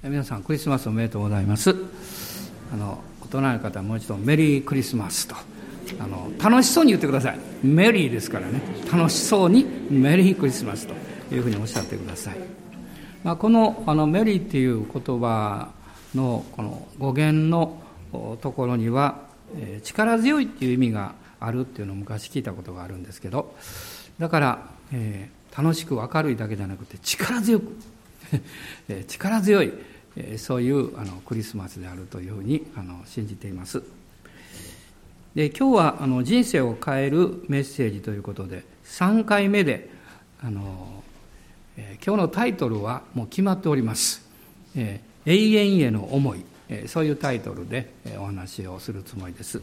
皆さんクリスマスおめでとうございます。あの大人の方はもう一度メリークリスマスと。あの楽しそうに言ってください。メリーですからね。楽しそうにメリークリスマスというふうにおっしゃってください、まあ、このあのメリーっていう言葉のこの語源のところには、え力強いっていう意味があるっていうのを昔聞いたことがあるんですけど。だから、えー、楽しく明るいだけじゃなくて力強く 力強いそういうあのクリスマスであるというふうにあの信じています。で今日はあの人生を変えるメッセージということで3回目であの、え今日のタイトルはもう決まっております「え永遠への思い」そういうタイトルでお話をするつもりです。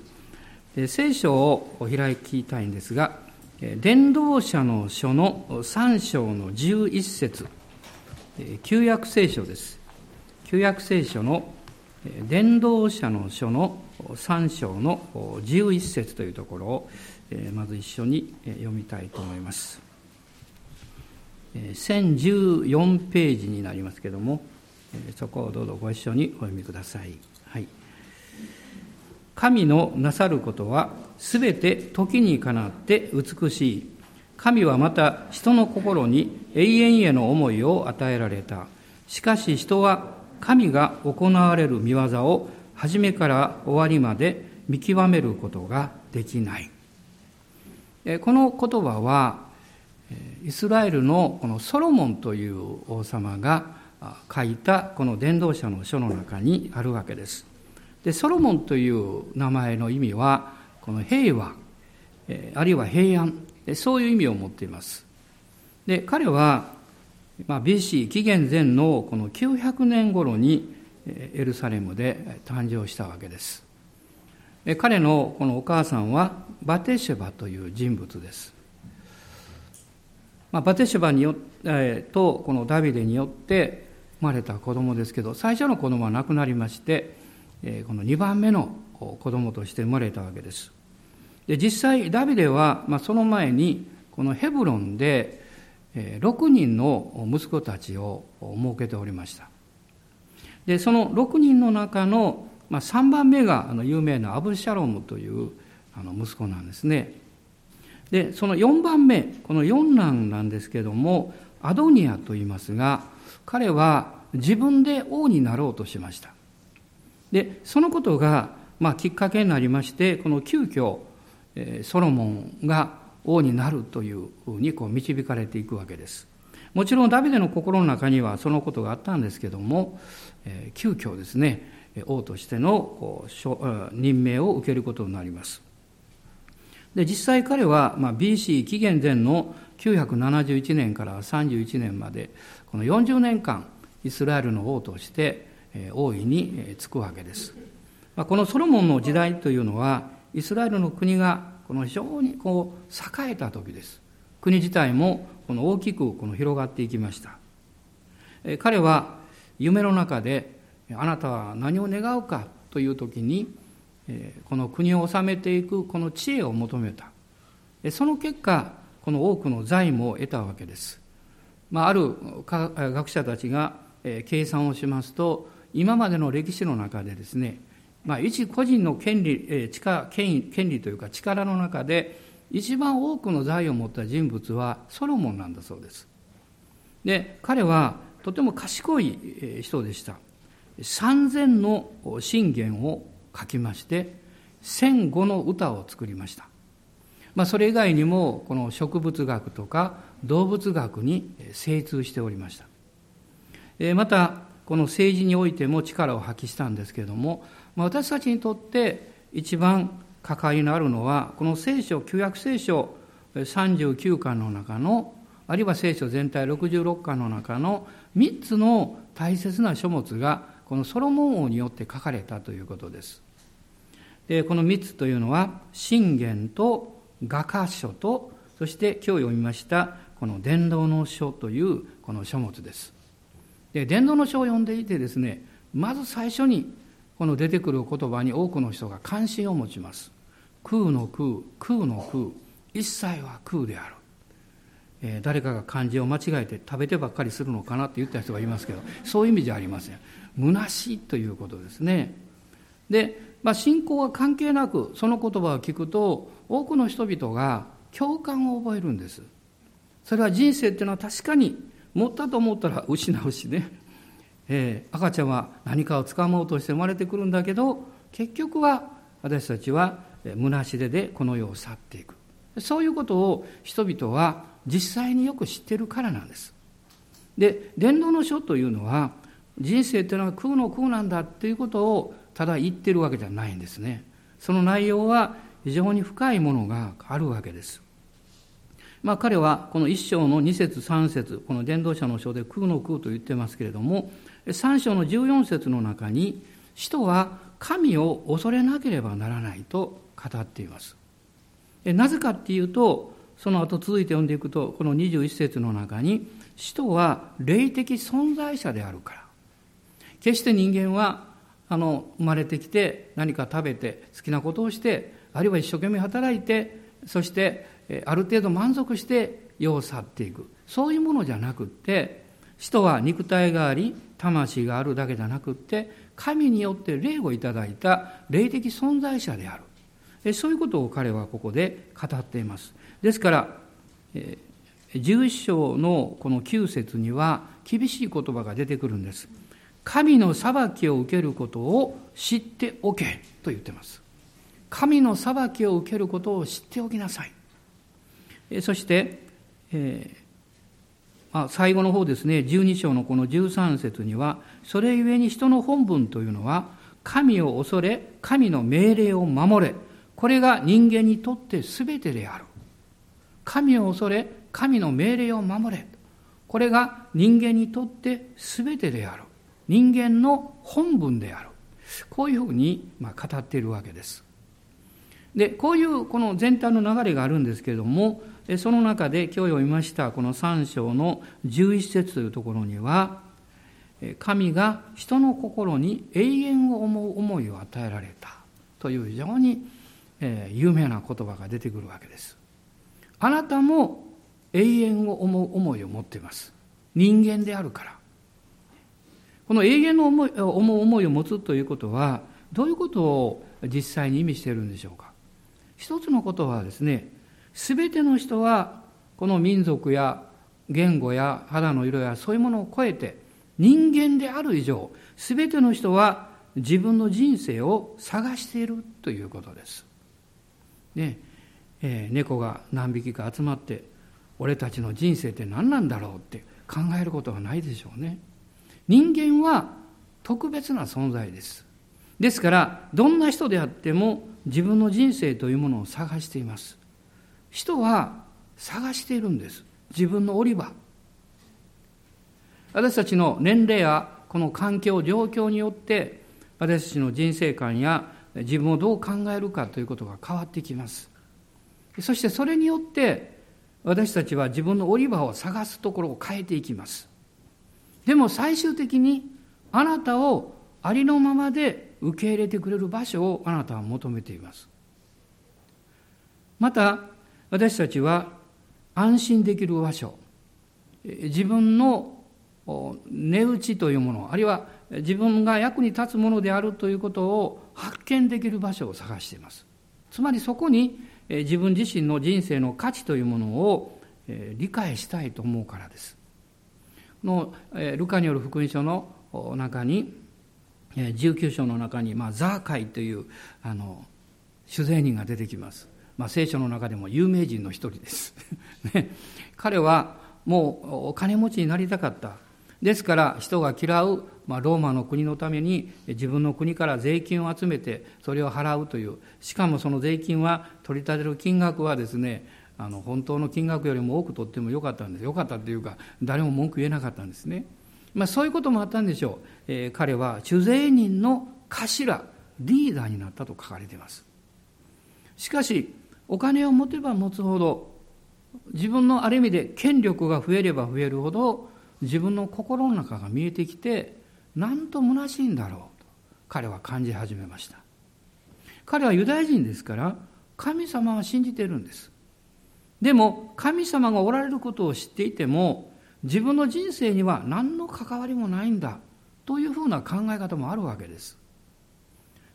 で聖書をお開きたいんですが伝道者の書の3章の11節。旧約聖書です。旧約聖書の伝道者の書の3章の11節というところをまず一緒に読みたいと思います。1014ページになりますけども、そこをどうぞご一緒にお読みください。はい。神のなさることはすべて時にかなって美しい。神はまた人の心に永遠への思いを与えられた。しかし人は神が行われる見業を初めから終わりまで見極めることができない。この言葉は、イスラエルのこのソロモンという王様が書いたこの伝道者の書の中にあるわけです。で、ソロモンという名前の意味は、この平和、あるいは平安、そういう意味を持っています。で、彼は、まあ、BC 紀元前のこの900年頃にエルサレムで誕生したわけです。で彼のこのお母さんはバテシェバという人物です。まあ、バテシェバによえとこのダビデによって生まれた子供ですけど最初の子供は亡くなりまして、えこの2番目の子供として生まれたわけです。で実際ダビデは、まあ、その前にこのヘブロンで6人の息子たちを設けておりました。でその6人の中のまあ3番目があの有名なアブシャロムというあの息子なんですね。でその4番目この四男なんですけどもアドニアと言いますが彼は自分で王になろうとしました。でそのことがまあきっかけになりましてこの急遽ソロモンが王になるというふうにこう導かれていくわけです。もちろんダビデの心の中にはそのことがあったんですけども、え急遽ですね王としての任命を受けることになります。で実際彼は、まあ、BC 紀元前の971年から31年までこの40年間イスラエルの王として王位につくわけです。まあ、このソロモンの時代というのはイスラエルの国がこの非常にこう栄えた時です。国自体もこの大きくこの広がっていきました。彼は夢の中であなたは何を願うかという時にこの国を治めていくこの知恵を求めた。その結果この多くの財務を得たわけです。まあ、ある学者たちが計算をしますと今までの歴史の中でですねまあ、一個人の権利、えー、権威権利というか力の中で一番多くの財を持った人物はソロモンなんだそうです。で彼はとても賢い人でした。3000の信玄を書きまして1005の歌を作りました。まあ、それ以外にもこの植物学とか動物学に精通しておりました。またこの政治においても力を発揮したんですけれども私たちにとって一番関わりのあるのはこの聖書旧約聖書39巻の中のあるいは聖書全体66巻の中の3つの大切な書物がこのソロモン王によって書かれたということです。でこの3つというのは信玄と画家書とそして今日読みましたこの伝道の書というこの書物です。で伝道の書を読んでいてですねまず最初にこの出てくる言葉に多くの人が関心を持ちます。空の空、空の空、一切は空である。えー、誰かが漢字を間違えて食べてばっかりするのかなって言った人がいますけどそういう意味じゃありません虚しいということですねで、まあ、信仰は関係なくその言葉を聞くと多くの人々が共感を覚えるんですそれは人生っていうのは確かに持ったと思ったら失うしね、えー、赤ちゃんは何かをつかもうとして生まれてくるんだけど結局は私たちは虚しででこの世を去っていくそういうことを人々は実際によく知ってるからなんです。で、伝道の書というのは、人生というのは空の空なんだっていうことをただ言ってるわけじゃないんですね。その内容は非常に深いものがあるわけです。まあ彼はこの一章の二節三節この伝道者の書で空の空と言ってますけれども、三章の十四節の中に、使徒は神を恐れなければならないと語っています。なぜかっていうと、その後続いて読んでいくと、この21節の中に、使徒は霊的存在者であるから。決して人間は、あの、生まれてきて何か食べて好きなことをして、あるいは一生懸命働いて、そして、ある程度満足して世を去っていく。そういうものじゃなくって、使徒は肉体があり、魂があるだけじゃなくって、神によって霊をいただいた霊的存在者である。そういうことを彼はここで語っています。ですから、11章のこの9節には厳しい言葉が出てくるんです。神の裁きを受けることを知っておけと言っています。神の裁きを受けることを知っておきなさい。そして、えーあ、最後の方ですね、12章のこの13節には、それゆえに人の本文というのは、神を恐れ、神の命令を守れ、これが人間にとって全てである。神を恐れ、神の命令を守れ。これが人間にとって全てである。人間の本文である。こういうふうにま語っているわけです。で、こういうこの全体の流れがあるんですけれども、その中で今日読みましたこの3章の11節というところには、神が人の心に永遠を思う思いを与えられたという非常に有名な言葉が出てくるわけです。あなたも永遠を思う思いを持っています。人間であるから。この永遠の思い思う思いを持つということは、どういうことを実際に意味しているんでしょうか？一つのことはですね、すべての人は、この民族や言語や肌の色やそういうものを超えて、人間である以上、すべての人は自分の人生を探しているということです。ね、えー、猫が何匹か集まって俺たちの人生って何なんだろうって考えることはないでしょうね人間は特別な存在ですですからどんな人であっても自分の人生というものを探しています。人は探しているんです。自分の降り場。私たちの年齢やこの環境状況によって私たちの人生観や自分をどう考えるかということが変わってきます。そしてそれによって私たちは自分の降り場を探すところを変えていきます。でも最終的にあなたをありのままで受け入れてくれる場所をあなたは求めています。また私たちは安心できる場所自分の値打ちというものあるいは自分が役に立つものであるということを発見できる場所を探していますつまりそこに自分自身の人生の価値というものを理解したいと思うからです。のルカによる福音書の中に19章の中に、まあ、ザーカイというあの主税人が出てきます。まあ、聖書の中でも有名人の一人です。ね、彼はもうお金持ちになりたかった。ですから人が嫌う、まあ、ローマの国のために自分の国から税金を集めてそれを払うというしかもその税金は取り立てる金額はですねあの本当の金額よりも多く取ってもよかったんですよかったというか誰も文句言えなかったんですね、まあ、そういうこともあったんでしょう、えー、彼は主税人の頭リーダーになったと書かれています。しかしお金を持てば持つほど自分のある意味で権力が増えれば増えるほど自分の心の中が見えてきてなんと虚しいんだろうと彼は感じ始めました。彼はユダヤ人ですから神様は信じてるんです。でも神様がおられることを知っていても自分の人生には何の関わりもないんだというふうな考え方もあるわけです。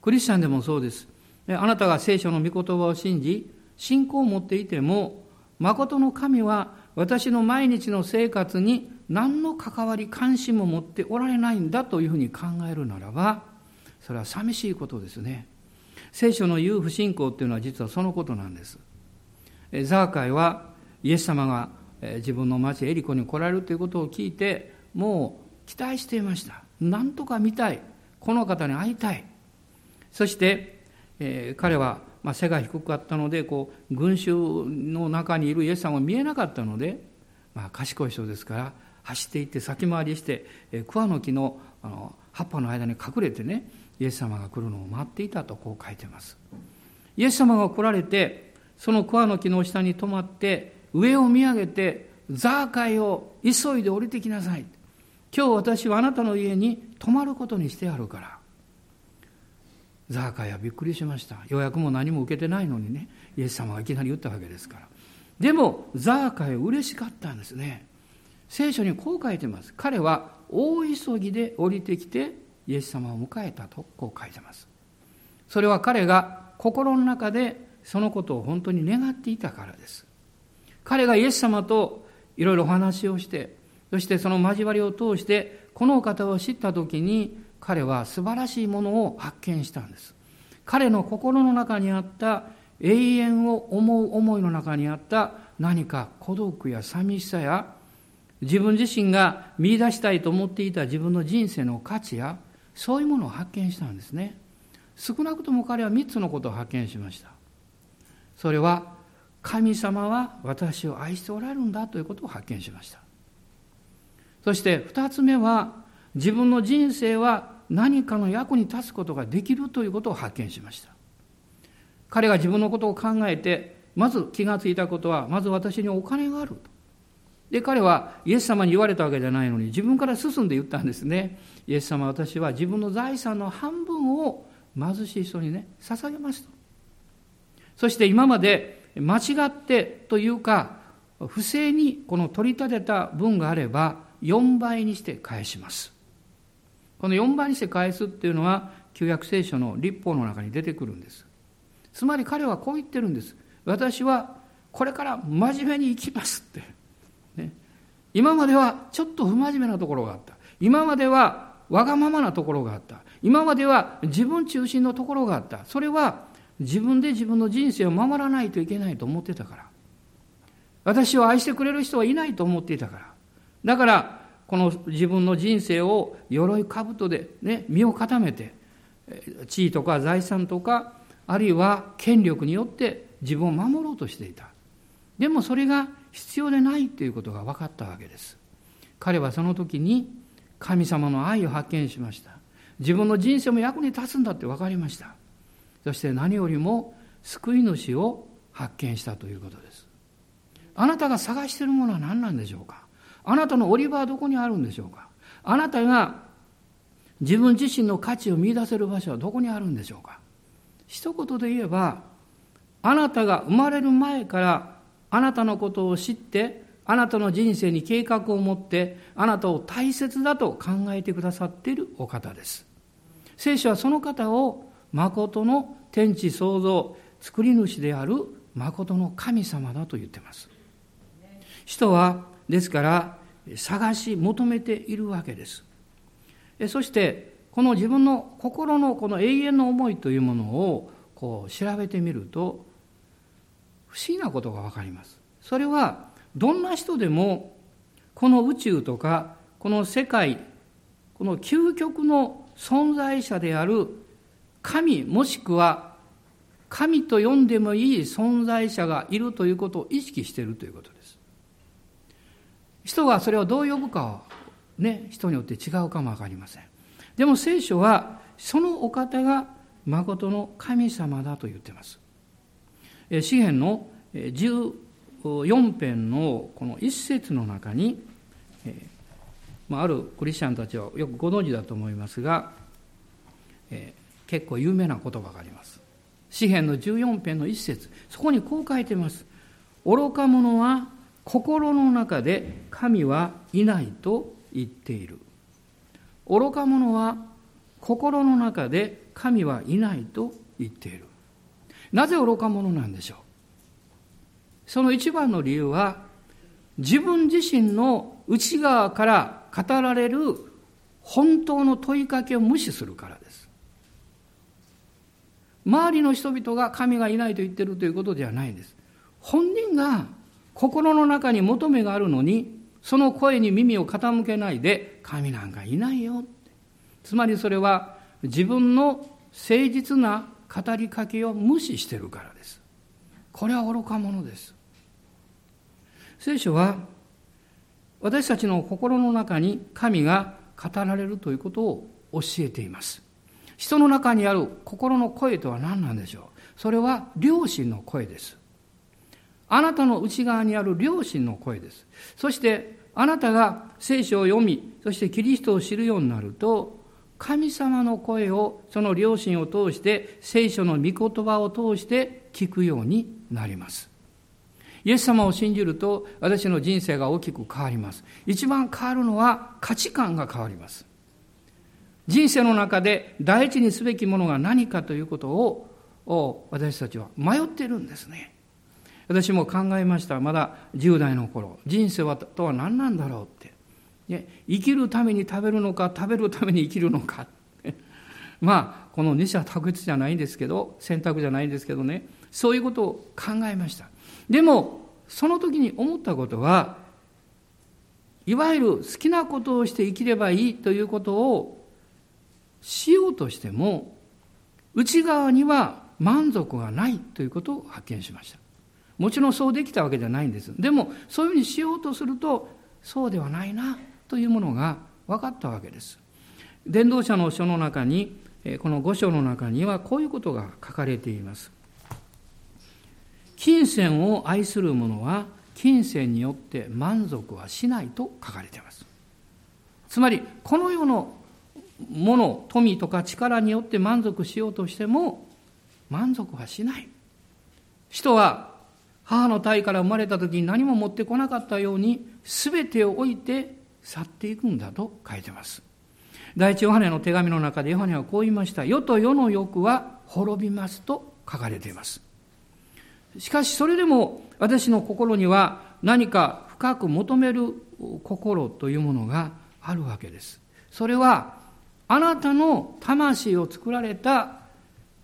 クリスチャンでもそうです。あなたが聖書の御言葉を信じ、信仰を持っていても、誠の神は私の毎日の生活に何の関わり、関心も持っておられないんだというふうに考えるならば、それは寂しいことですね。聖書の言う不信仰っていうのは実はそのことなんです。ザーカイはイエス様が自分の町エリコに来られるということを聞いて、もう期待していました。なんとか見たい。この方に会いたい。そして、えー、彼は、まあ、背が低かったのでこう群衆の中にいるイエス様が見えなかったので、まあ、賢い人ですから走っていって先回りして、えー、桑の木のあの葉っぱの間に隠れてねイエス様が来るのを待っていたとこう書いてますイエス様が来られてその桑の木の下に止まって上を見上げてザーカイを急いで降りてきなさい。今日私はあなたの家に泊まることにしてあるから。ザーカイはびっくりしました。予約も何も受けてないのにね。イエス様がいきなり言ったわけですから。でもザーカイは嬉しかったんですね。聖書にこう書いてます。彼は大急ぎで降りてきてイエス様を迎えたとこう書いてます。それは彼が心の中でそのことを本当に願っていたからです。彼がイエス様といろいろお話をしてそしてその交わりを通してこのお方を知った時に彼は素晴らしいものを発見したんです。彼の心の中にあった永遠を思う思いの中にあった何か孤独や寂しさや自分自身が見出したいと思っていた自分の人生の価値やそういうものを発見したんですね。少なくとも彼は3つのことを発見しました。それは神様は私を愛しておられるんだということを発見しました。そして2つ目は自分の人生は何かの役に立つことができるということを発見しました。彼が自分のことを考えてまず気がついたことはまず私にお金があると。で彼はイエス様に言われたわけじゃないのに自分から進んで言ったんですね。イエス様私は自分の財産の半分を貧しい人にね捧げますと。そして今まで間違ってというか不正にこの取り立てた分があれば4倍にして返します。この4倍にして返すっていうのは旧約聖書の立法の中に出てくるんです。つまり彼はこう言ってるんです。私はこれから真面目に生きますって、ね、今まではちょっと不真面目なところがあった。今まではわがままなところがあった。今までは自分中心のところがあった。それは自分で自分の人生を守らないといけないと思ってたから私を愛してくれる人はいないと思っていたからだからこの自分の人生を鎧兜でね、身を固めて、地位とか財産とか、あるいは権力によって自分を守ろうとしていた。でもそれが必要でないということが分かったわけです。彼はその時に神様の愛を発見しました。自分の人生も役に立つんだって分かりました。そして何よりも救い主を発見したということです。あなたが探しているものは何なんでしょうか？あなたのオリバーはどこにあるんでしょうか？あなたが自分自身の価値を見出せる場所はどこにあるんでしょうか？一言で言えばあなたが生まれる前からあなたのことを知ってあなたの人生に計画を持ってあなたを大切だと考えてくださっているお方です。聖書はその方を誠の天地創造作り主である誠の神様だと言ってます。人はですから探し求めているわけです。そしてこの自分の心のこの永遠の思いというものをこう調べてみると不思議なことが分かります。それはどんな人でもこの宇宙とかこの世界この究極の存在者である神もしくは神と呼んでもいい存在者がいるということを意識しているということです人がそれをどう呼ぶかはね、人によって違うかもわかりません。でも聖書はそのお方が誠の神様だと言ってます。詩篇の14編のこの一節の中に、あるクリスチャンたちはよくご存知だと思いますが、結構有名な言葉があります。詩篇の14編の一節そこにこう書いてます。愚か者は心の中で神はいないと言っている。愚か者は心の中で神はいないと言っている。なぜ愚か者なんでしょう？その一番の理由は、自分自身の内側から語られる本当の問いかけを無視するからです。周りの人々が神がいないと言ってるということではないんです。本人が心の中に求めがあるのに、その声に耳を傾けないで、神なんかいないよ。つまりそれは自分の誠実な語りかけを無視してるからです。これは愚か者です。聖書は私たちの心の中に神が語られるということを教えています。人の中にある心の声とは何なんでしょう？それは良心の声です。あなたの内側にある良心の声です。そしてあなたが聖書を読み、そしてキリストを知るようになると、神様の声をその良心を通して聖書の御言葉を通して聞くようになります。イエス様を信じると私の人生が大きく変わります。一番変わるのは価値観が変わります。人生の中で第一にすべきものが何かということを私たちは迷っているんですね。私も考えました。まだ10代の頃。人生はとは何なんだろうって。ね、生きるために食べるのか、食べるために生きるのか。まあ、この二者択一じゃないんですけど、選択じゃないんですけどね。そういうことを考えました。でも、その時に思ったことは、いわゆる好きなことをして生きればいいということをしようとしても内側には満足がないということを発見しました。もちろんそうできたわけじゃないんです。でもそういうふうにしようとするとそうではないなというものが分かったわけです。伝道者の書の中にこの五章の中にはこういうことが書かれています。金銭を愛する者は金銭によって満足はしないと書かれています。つまりこの世のもの、富とか力によって満足しようとしても満足はしない。人は母の体から生まれた時に何も持ってこなかったように全てを置いて去っていくんだと書いてます。第一ヨハネの手紙の中でヨハネはこう言いました。世と世の欲は滅びますと書かれています。しかしそれでも私の心には何か深く求める心というものがあるわけです。それはあなたの魂を作られた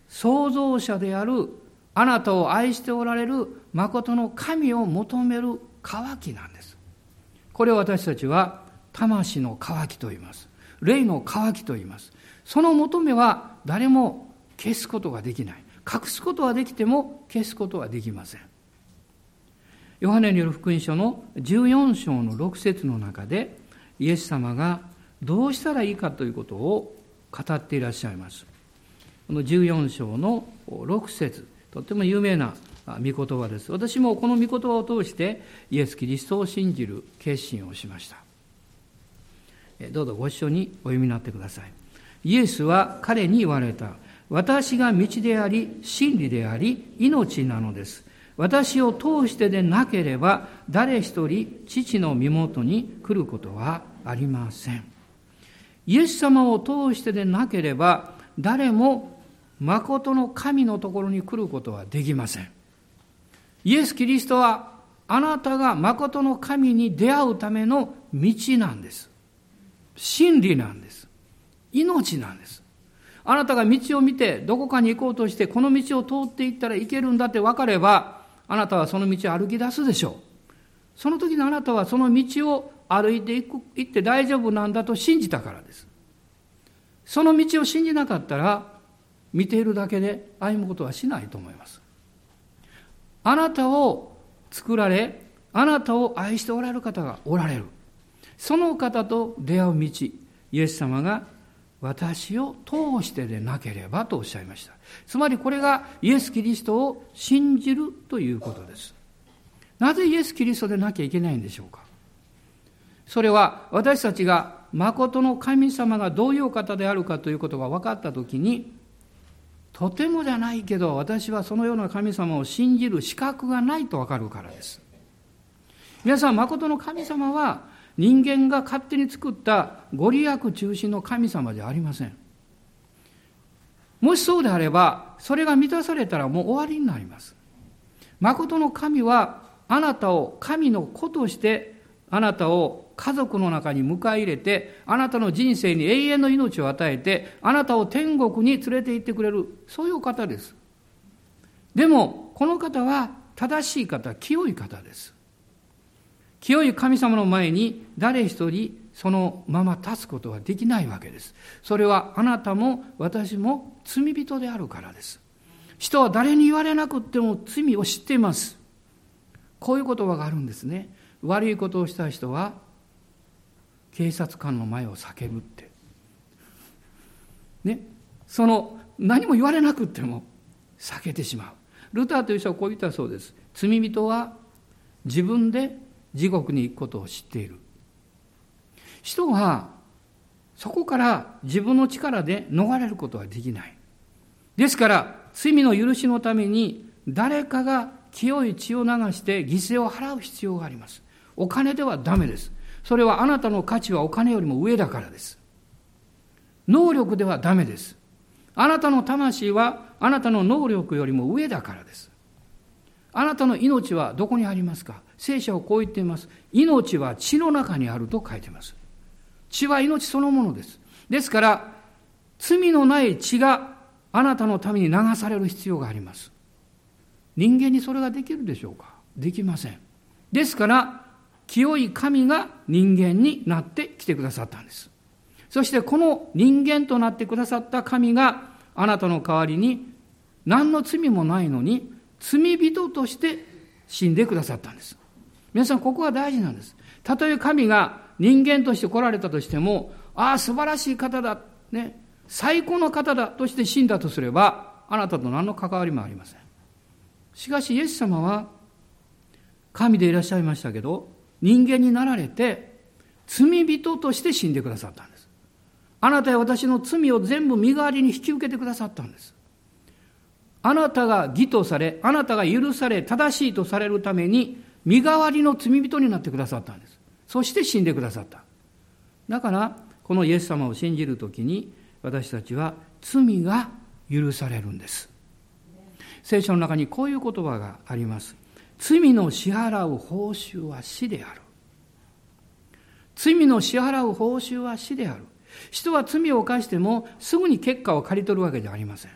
創造者であるあなたを愛しておられる誠の神を求める渇きなんです。これを私たちは魂の渇きと言います。霊の渇きと言います。その求めは誰も消すことができない。隠すことはできても消すことはできません。ヨハネによる福音書の14章の6節の中でイエス様がどうしたらいいかということを語っていらっしゃいます。この14章の6節とっても有名な御言葉です。私もこの御言葉を通してイエス・キリストを信じる決心をしました。どうぞご一緒にお読みになってください。イエスは彼に言われた。私が道であり、真理であり、命なのです。私を通してでなければ、誰一人父の身元に来ることはありません。イエス様を通してでなければ誰も誠の神のところに来ることはできません。イエス・キリストはあなたが誠の神に出会うための道なんです。真理なんです。命なんです。あなたが道を見てどこかに行こうとしてこの道を通っていったらいけるんだって分かればあなたはその道を歩き出すでしょう。その時のあなたはその道を歩いていく行って大丈夫なんだと信じたからです。その道を信じなかったら、見ているだけで歩むことはしないと思います。あなたを作られ、あなたを愛しておられる方がおられる。その方と出会う道、イエス様が私を通してでなければとおっしゃいました。つまりこれがイエス・キリストを信じるということです。なぜイエス・キリストでなきゃいけないんでしょうか？それは私たちが誠の神様がどういう方であるかということが分かったときに、とてもじゃないけど私はそのような神様を信じる資格がないとわかるからです。皆さん、誠の神様は人間が勝手に作ったご利益中心の神様じゃありません。もしそうであれば、それが満たされたらもう終わりになります。誠の神はあなたを神の子としてあなたを家族の中に迎え入れて、あなたの人生に永遠の命を与えて、あなたを天国に連れて行ってくれる、そういう方です。でも、この方は正しい方、清い方です。清い神様の前に誰一人そのまま立つことはできないわけです。それはあなたも私も罪人であるからです。人は誰に言われなくても罪を知っています。こういう言葉があるんですね。悪いことをした人は警察官の前を避けるって。ね。その何も言われなくても避けてしまう。ルターという人はこう言ったそうです。罪人は自分で地獄に行くことを知っている。人はそこから自分の力で逃れることはできない。ですから、罪の許しのために誰かが清い血を流して犠牲を払う必要があります。お金ではダメです。それはあなたの価値はお金よりも上だからです。能力ではダメです。あなたの魂はあなたの能力よりも上だからです。あなたの命はどこにありますか？聖書はこう言っています。命は血の中にあると書いています。血は命そのものです。ですから、罪のない血があなたのために流される必要があります。人間にそれができるでしょうか？できません。ですから、清い神が人間になってきてくださったんです。そしてこの人間となってくださった神があなたの代わりに何の罪もないのに罪人として死んでくださったんです。皆さんここは大事なんです。たとえ神が人間として来られたとしても、ああ、素晴らしい方だ、ね、最高の方だとして死んだとすれば、あなたと何の関わりもありません。しかし、イエス様は、神でいらっしゃいましたけど、人間になられて、罪人として死んでくださったんです。あなたや私の罪を全部身代わりに引き受けてくださったんです。あなたが義とされ、あなたが許され、正しいとされるために、身代わりの罪人になってくださったんです。そして死んでくださった。だから、このイエス様を信じるときに、私たちは罪が許されるんです。聖書の中にこういう言葉があります。罪の支払う報酬は死である。罪の支払う報酬は死である。人は罪を犯してもすぐに結果を刈り取るわけじゃありません。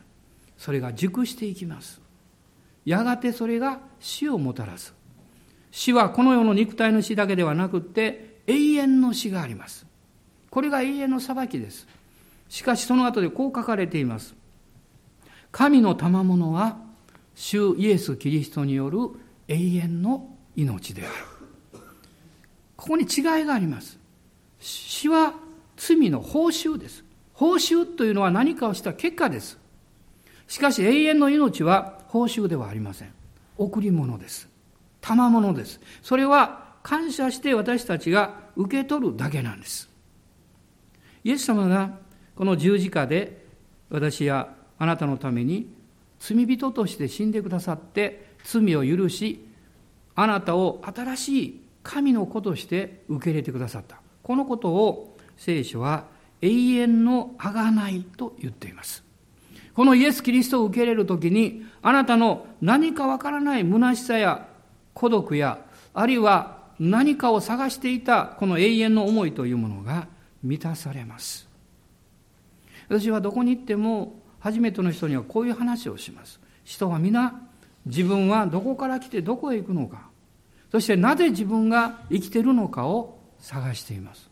それが熟していきます。やがてそれが死をもたらす。死はこの世の肉体の死だけではなくって永遠の死があります。これが永遠の裁きです。しかしその後でこう書かれています。神の賜物は主イエス・キリストによる永遠の命である。ここに違いがあります。死は罪の報酬です。報酬というのは何かをした結果です。しかし永遠の命は報酬ではありません。贈り物です。賜物です。それは感謝して私たちが受け取るだけなんです。イエス様がこの十字架で私やあなたのために罪人として死んでくださって罪を許しあなたを新しい神の子として受け入れてくださった。このことを聖書は永遠の贖いと言っています。このイエス・キリストを受け入れるときにあなたの何かわからない虚しさや孤独やあるいは何かを探していたこの永遠の思いというものが満たされます。私はどこに行っても初めての人にはこういう話をします。人は皆自分はどこから来てどこへ行くのかそしてなぜ自分が生きてるのかを探しています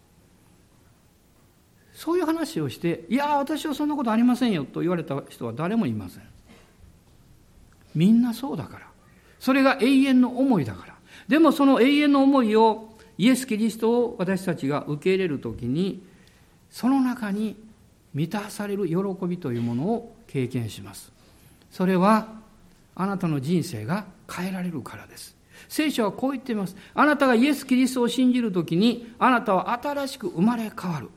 そういう話をしていや私はそんなことありませんよと言われた人は誰もいませんみんなそうだからそれが永遠の思いだから。でもその永遠の思いをイエス・キリストを私たちが受け入れるときに、その中に満たされる喜びというものを経験します。それはあなたの人生が変えられるからです。聖書はこう言っています。あなたがイエス・キリストを信じるときに、あなたは新しく生まれ変わる。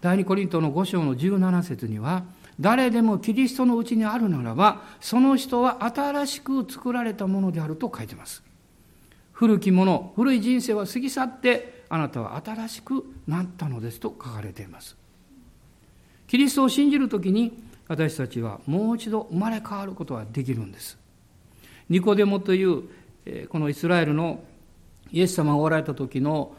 第二コリントの5章の17節には、誰でもキリストのうちにあるならば、その人は新しく作られたものであると書いてます。古きもの、古い人生は過ぎ去って、あなたは新しくなったのですと書かれています。キリストを信じるときに、私たちはもう一度生まれ変わることができるんです。ニコデモという、このイスラエルのイエス様がおられた時の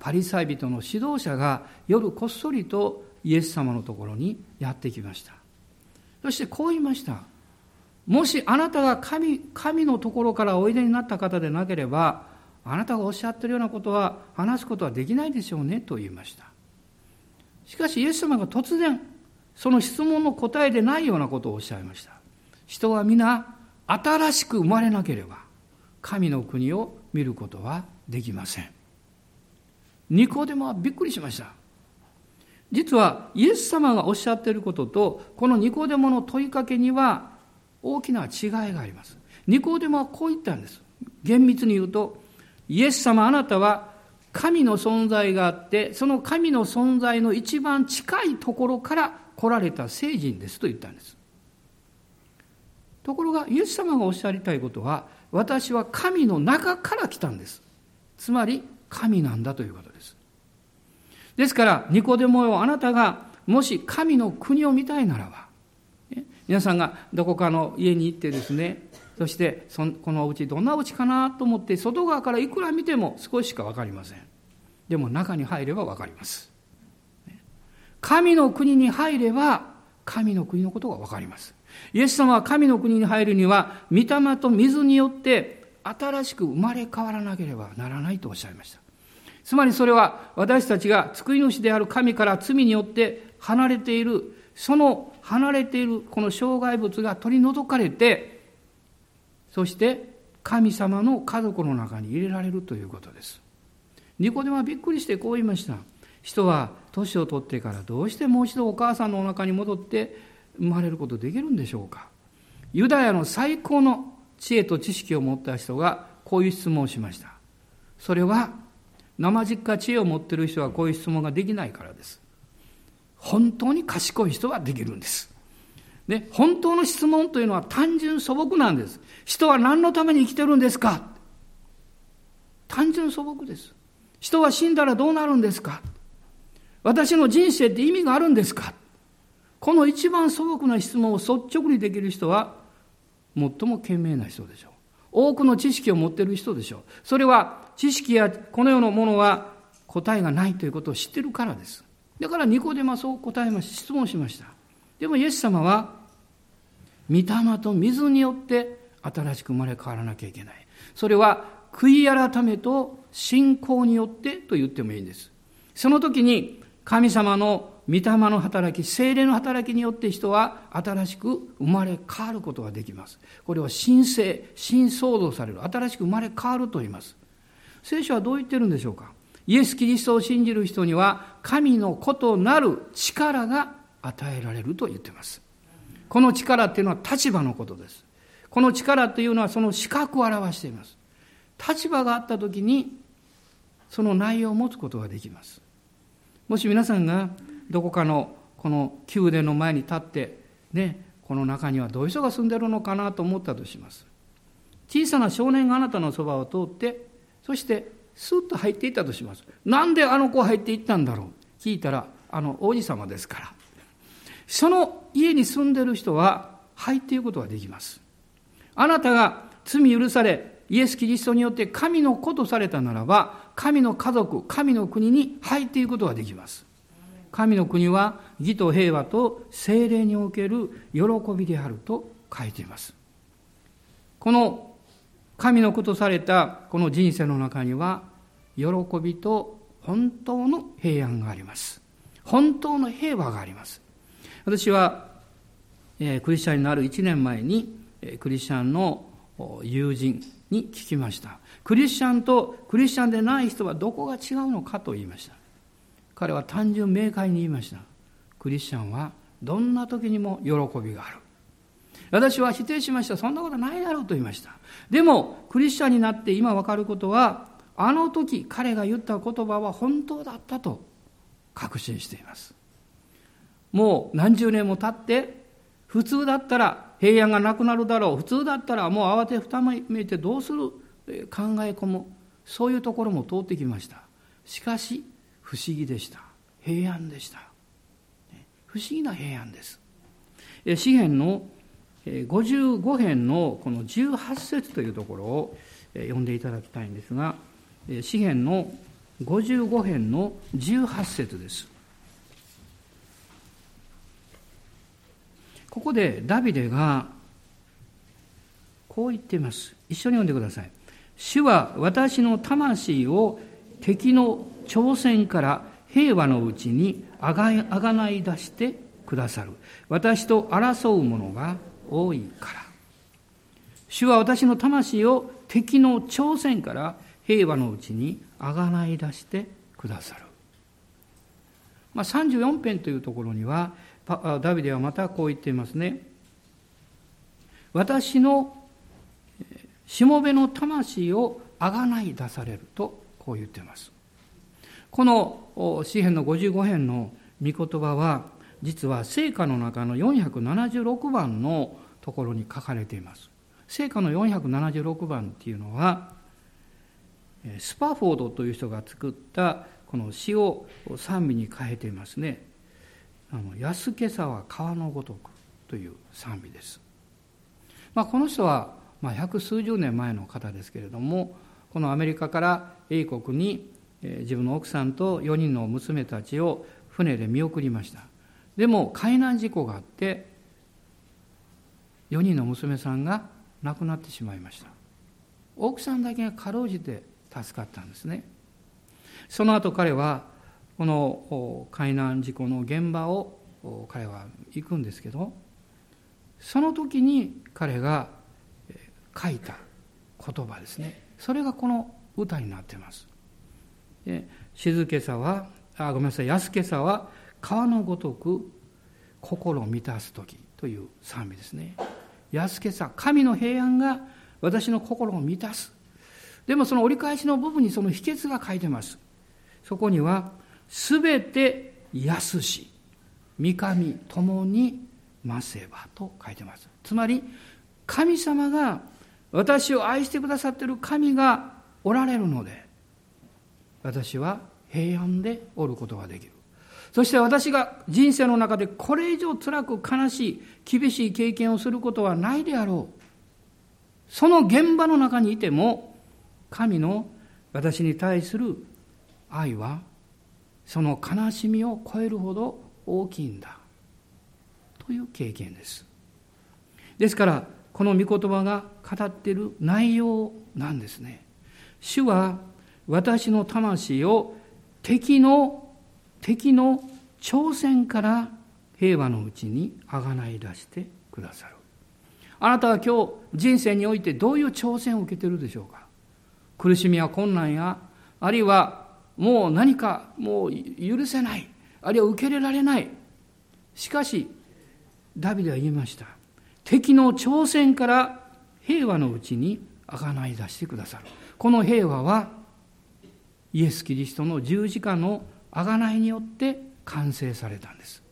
パリサイ人の指導者が夜こっそりとイエス様のところにやってきました。そしてこう言いました。もしあなたが神神のところからおいでになった方でなければ、あなたがおっしゃってるようなことは話すことはできないでしょうねと言いました。しかしイエス様が突然、その質問の答えでないようなことをおっしゃいました。人は皆新しく生まれなければ神の国を見ることはできません。ニコデモはびっくりしました。実はイエス様がおっしゃっていることとこのニコデモの問いかけには大きな違いがあります。ニコデモはこう言ったんです。厳密に言うと、イエス様あなたは神の存在があって、その神の存在の一番近いところから来られた聖人ですと言ったんです。ところが、イエス様がおっしゃりたいことは、私は神の中から来たんです。つまり、神なんだということです。ですから、ニコデモよ、あなたがもし神の国を見たいならば、皆さんがどこかの家に行ってですね、そしてそこのお家どんなお家かなと思って外側からいくら見ても少ししか分かりません。でも中に入れば分かります。神の国に入れば神の国のことが分かります。イエス様は神の国に入るには御霊と水によって新しく生まれ変わらなければならないとおっしゃいました。つまりそれは私たちが救い主である神から罪によって離れている、その離れているこの障害物が取り除かれて、そして神様の家族の中に入れられるということです。ニコデモはびっくりしてこう言いました。人は年を取ってからどうしてもう一度お母さんのお腹に戻って生まれることできるんでしょうかユダヤの最高の知恵と知識を持った人がこういう質問をしました。それは生実家知恵を持っている人はこういう質問ができないからです。本当に賢い人はできるんです。で、本当の質問というのは単純素朴なんです。人は何のために生きてるんですか単純素朴です。人は死んだらどうなるんですか私の人生って意味があるんですか？この一番素朴な質問を率直にできる人は最も賢明な人でしょう。多くの知識を持っている人でしょう。それは知識やこの世のものは答えがないということを知っているからです。だからニコデマそう答えまし、質問しました。でもイエス様は、御霊と水によって新しく生まれ変わらなきゃいけない。それは悔い改めと信仰によってと言ってもいいんです。その時に神様の御霊の働き、精霊の働きによって人は新しく生まれ変わることができます。これは新生、新創造される、新しく生まれ変わると言います。聖書はどう言ってるんでしょうか？イエス・キリストを信じる人には神のことなる力が与えられると言っています。この力っていうのは立場のことです。この力っていうのはその資格を表しています。立場があった時にその内容を持つことができます。もし皆さんがどこかのこの宮殿の前に立ってねこの中にはどういう人が住んでるのかなと思ったとします。小さな少年があなたのそばを通ってそしてスッと入っていったとします。なんであの子入っていったんだろう？聞いたらあの王子様ですから。その家に住んでる人は入っていくことができます。あなたが罪許されイエス・キリストによって神の子とされたならば神の家族神の国に入っていくことができます神の国は義と平和と精霊における喜びであると書いています。この神のことされたこの人生の中には喜びと本当の平安があります。本当の平和があります。私は、えー、クリスチャンになる1年前に、えー、クリスチャンの友人に聞きました。クリスチャンとクリスチャンでない人はどこが違うのかと言いました。彼は単純明快に言いました。クリスチャンはどんな時にも喜びがある。私は否定しました。そんなことないだろうと言いました。でも、クリスチャンになって今わかることは、あの時彼が言った言葉は本当だったと確信しています。もう何十年も経って、普通だったら平安がなくなるだろう。普通だったらもう慌てふためいてどうする？考え込む。そういうところも通ってきました。しかし、不思議でした。平安でした。不思議な平安です。詩篇の55編のこの18節というところを読んでいただきたいんですが、詩篇の55編の18節です。ここでダビデがこう言っています。一緒に読んでください。主は私の魂を敵の挑戦から平和のうちにあがあがない出してくださる。私と争う者が多いから。主は私の魂を敵の挑戦から平和のうちにあがない出してくださる。まあ、34編というところにはダビデはまたこう言っていますね。私のしもべの魂をあがない出されるとこう言っています。この詩篇の55編の御言葉は実は聖歌の中の476番のところに書かれています。聖歌の476番っていうのはスパフォードという人が作ったこの詩を賛美に変えていますね。あの安けさは川のごとくという賛美です。まあ、この人は、まあ、百数十年前の方ですけれどもこのアメリカから英国に自分の奥さんと4人の娘たちを船で見送りましたでも海難事故があって4人の娘さんが亡くなってしまいました奥さんだけがかろうじて助かったんですねその後彼はこの海難事故の現場を彼は行くんですけどその時に彼が書いた言葉ですね。それがこの歌になっています。静けさはあごめんなさい安けさは川のごとく心を満たす時という賛美ですね。安けさ神の平安が私の心を満たす。でもその折り返しの部分にその秘訣が書いてます。そこにはすべて安し、三上共に増せばと書いてます。つまり、神様が私を愛してくださっている神がおられるので、私は平安でおることができる。そして私が人生の中でこれ以上辛く悲しい、厳しい経験をすることはないであろう。その現場の中にいても、神の私に対する愛はその悲しみを超えるほど大きいんだ。という経験です。ですからこの御言葉が語っている内容なんですね。主は私の魂を敵の敵の挑戦から平和のうちにあがない出してくださる。あなたは今日人生においてどういう挑戦を受けているでしょうか。苦しみや困難やあるいはもう何かもう許せない。あるいは受け入れられない。しかしダビデは言いました。敵の挑戦から平和のうちに贖い出してくださる。この平和はイエス・キリストの十字架の贖いによって完成されたんです。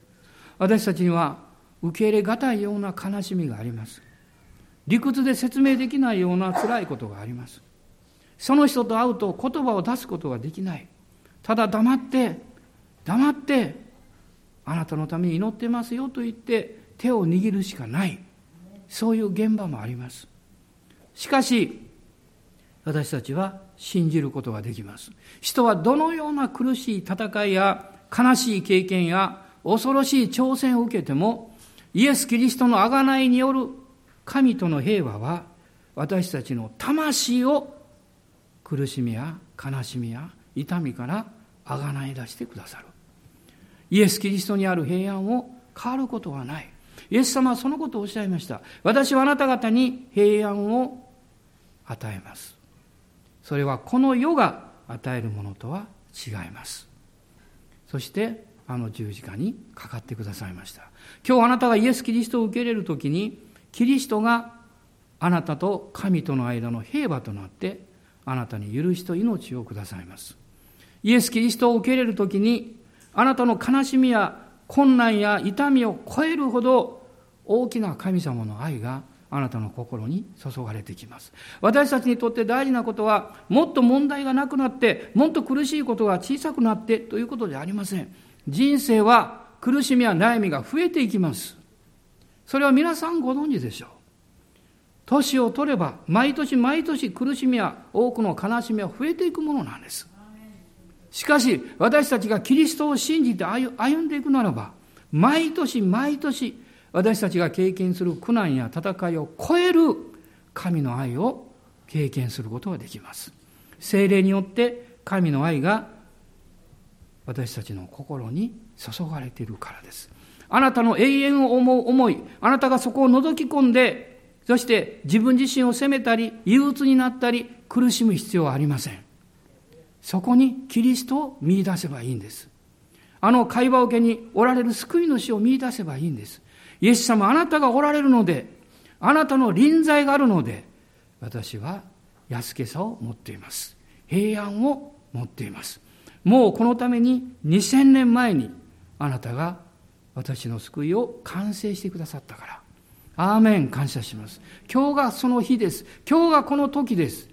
私たちには受け入れがたいような悲しみがあります。理屈で説明できないような辛いことがあります。その人と会うと言葉を出すことができない。ただ黙って、黙って、あなたのために祈ってますよと言って手を握るしかない。そういう現場もあります。しかし、私たちは信じることができます。人はどのような苦しい戦いや悲しい経験や恐ろしい挑戦を受けても、イエス・キリストの贖いによる神との平和は私たちの魂を苦しみや悲しみや痛みからあがない出してくださる。イエス・キリストにある平安を変わることはない。イエス様はそのことをおっしゃいました。私はあなた方に平安を与えます。それはこの世が与えるものとは違います。そしてあの十字架にかかってくださいました。今日あなたがイエス・キリストを受け入れる時にキリストがあなたと神との間の平和となってあなたに許しと命をくださいます。イエス・キリストを受け入れるときに、あなたの悲しみや困難や痛みを超えるほど大きな神様の愛があなたの心に注がれてきます。私たちにとって大事なことは、もっと問題がなくなって、もっと苦しいことが小さくなってということではありません。人生は苦しみや悩みが増えていきます。それは皆さんご存知でしょう。年を取れば、毎年毎年苦しみや多くの悲しみは増えていくものなんです。しかし、私たちがキリストを信じて歩んでいくならば、毎年毎年、私たちが経験する苦難や戦いを超える神の愛を経験することができます。精霊によって神の愛が私たちの心に注がれているからです。あなたの永遠を思う思い、あなたがそこを覗き込んで、そして自分自身を責めたり、憂鬱になったり、苦しむ必要はありません。そこにキリストを見出せばいいんです。あの会話受けにおられる救い主を見出せばいいんです。イエス様、あなたがおられるので、あなたの臨在があるので、私は安けさを持っています。平安を持っています。もうこのために2000年前にあなたが私の救いを完成してくださったから。アーメン感謝します。今日がその日です。今日がこの時です。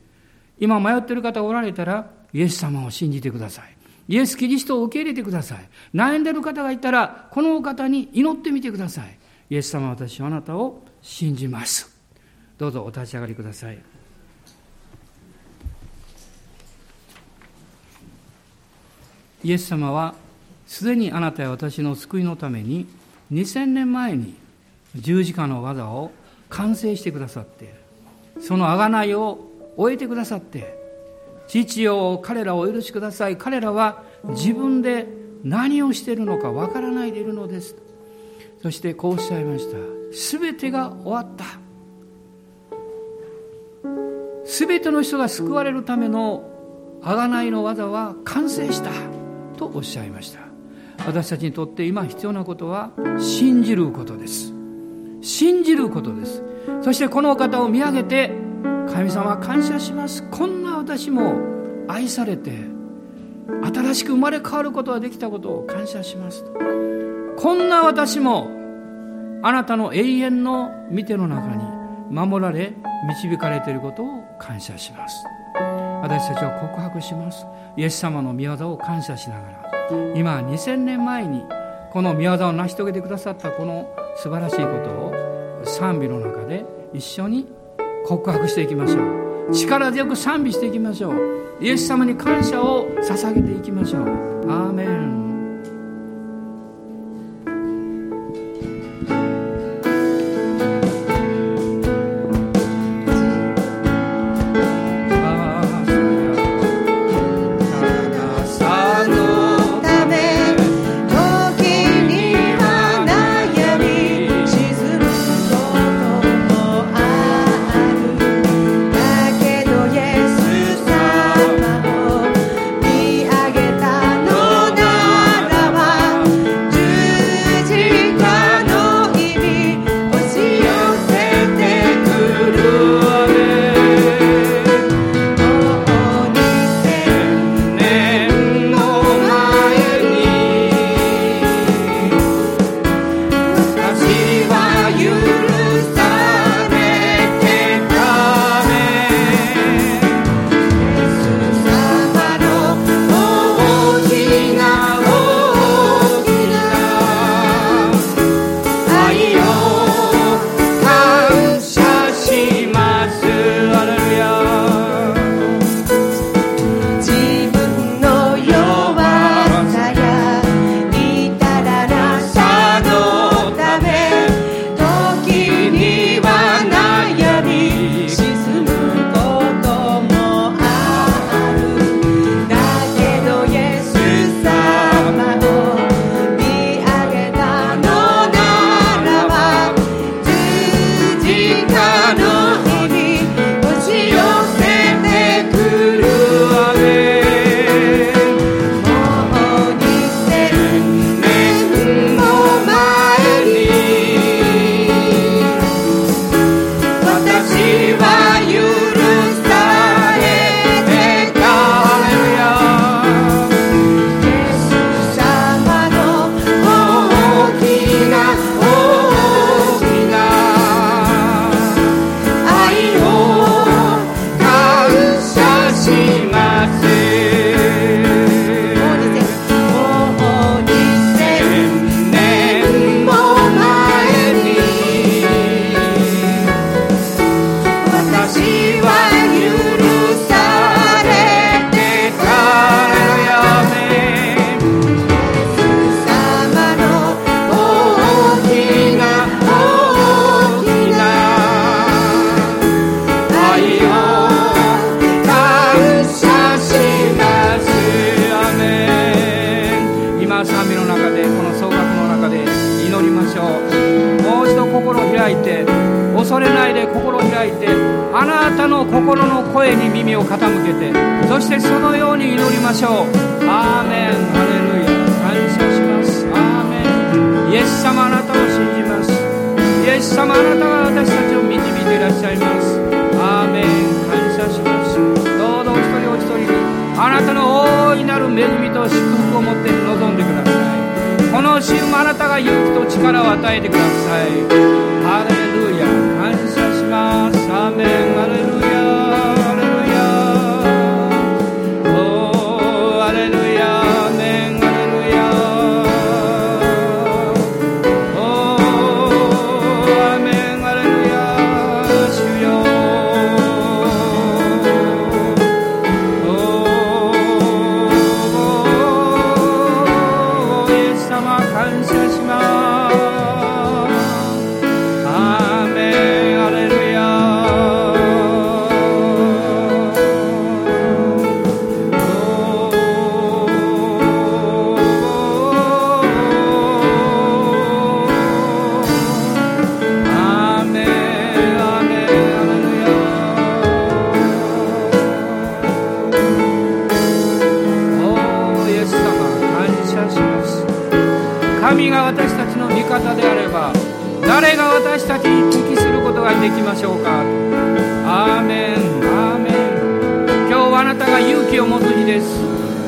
今迷っている方がおられたら、イエス様を信じてください。イエス・キリストを受け入れてください。悩んでいる方がいたら、このお方に祈ってみてください。イエス様、私はあなたを信じます。どうぞお立ち上がりください。イエス様は、すでにあなたや私の救いのために、2000年前に十字架の技を完成してくださって、その贖いを終えてくださって、父よ、彼らをお許しください。彼らは自分で何をしているのかわからないでいるのです。そしてこうおっしゃいました。すべてが終わった。すべての人が救われるための贖いの技は完成したとおっしゃいました。私たちにとって今必要なことは信じることです。信じることです。そしてこの方を見上げて神様感謝します。こんな私も愛されて新しく生まれ変わることができたことを感謝しますこんな私もあなたの永遠の見ての中に守られ導かれていることを感謝します私たちは告白しますイエス様の御業を感謝しながら今2000年前にこの御業を成し遂げてくださったこの素晴らしいことを賛美の中で一緒に告白していきましょう。力強く賛美していきましょう。イエス様に感謝を捧げていきましょう。アーメン。開いて恐れないで心を開いてあなたの心の声に耳を傾けてそしてそのように祈りましょう。アーメン。ハレルヤ。感謝します。アーメン。イエス様あなたを信じます。イエス様あなたが私たちを導いていらっしゃいます。アーメン。感謝します。どうぞお一人お一人にあなたの大いなる恵みと祝福を持って臨んでください。この週もあなたが勇気と力を与えてください。ますアー方であれば誰が私たちに適することができましょうか。アーメン。アーメン。今日はあなたが勇気を持つ日です。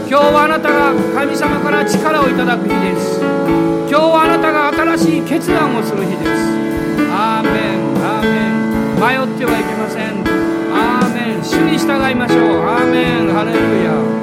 今日はあなたが神様から力をいただく日です。今日はあなたが新しい決断をする日です。アーメン。アーメン。迷ってはいけません。アーメン。主に従いましょう。アーメン。ハレルヤ。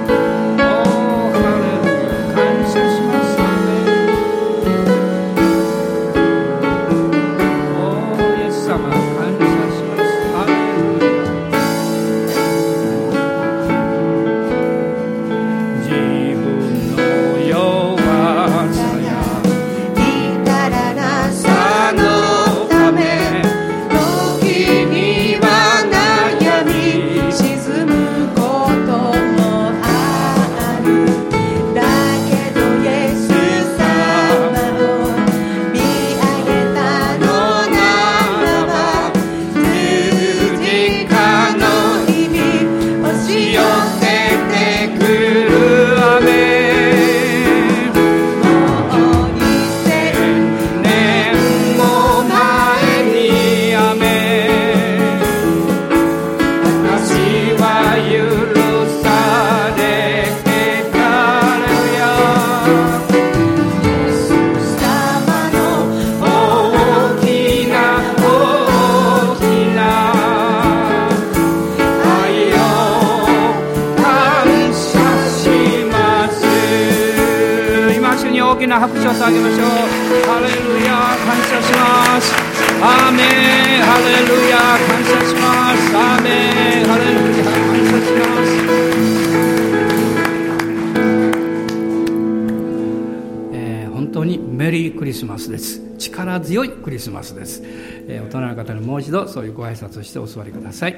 拶をしてお座りください。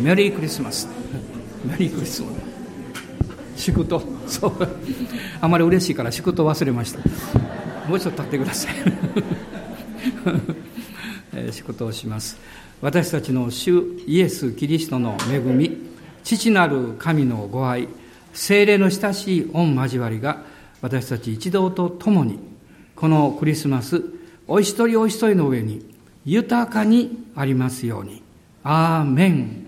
メリークリスマス。メリークリスマス。祝祷そう。あまり嬉しいから祝祷忘れました。もう一度立ってください。えー祝祷します。私たちの主イエス・キリストの恵み父なる神のご愛精霊の親しい御交わりが私たち一同と共にこのクリスマスお一人お一人の上に豊かにありますように。アーメン。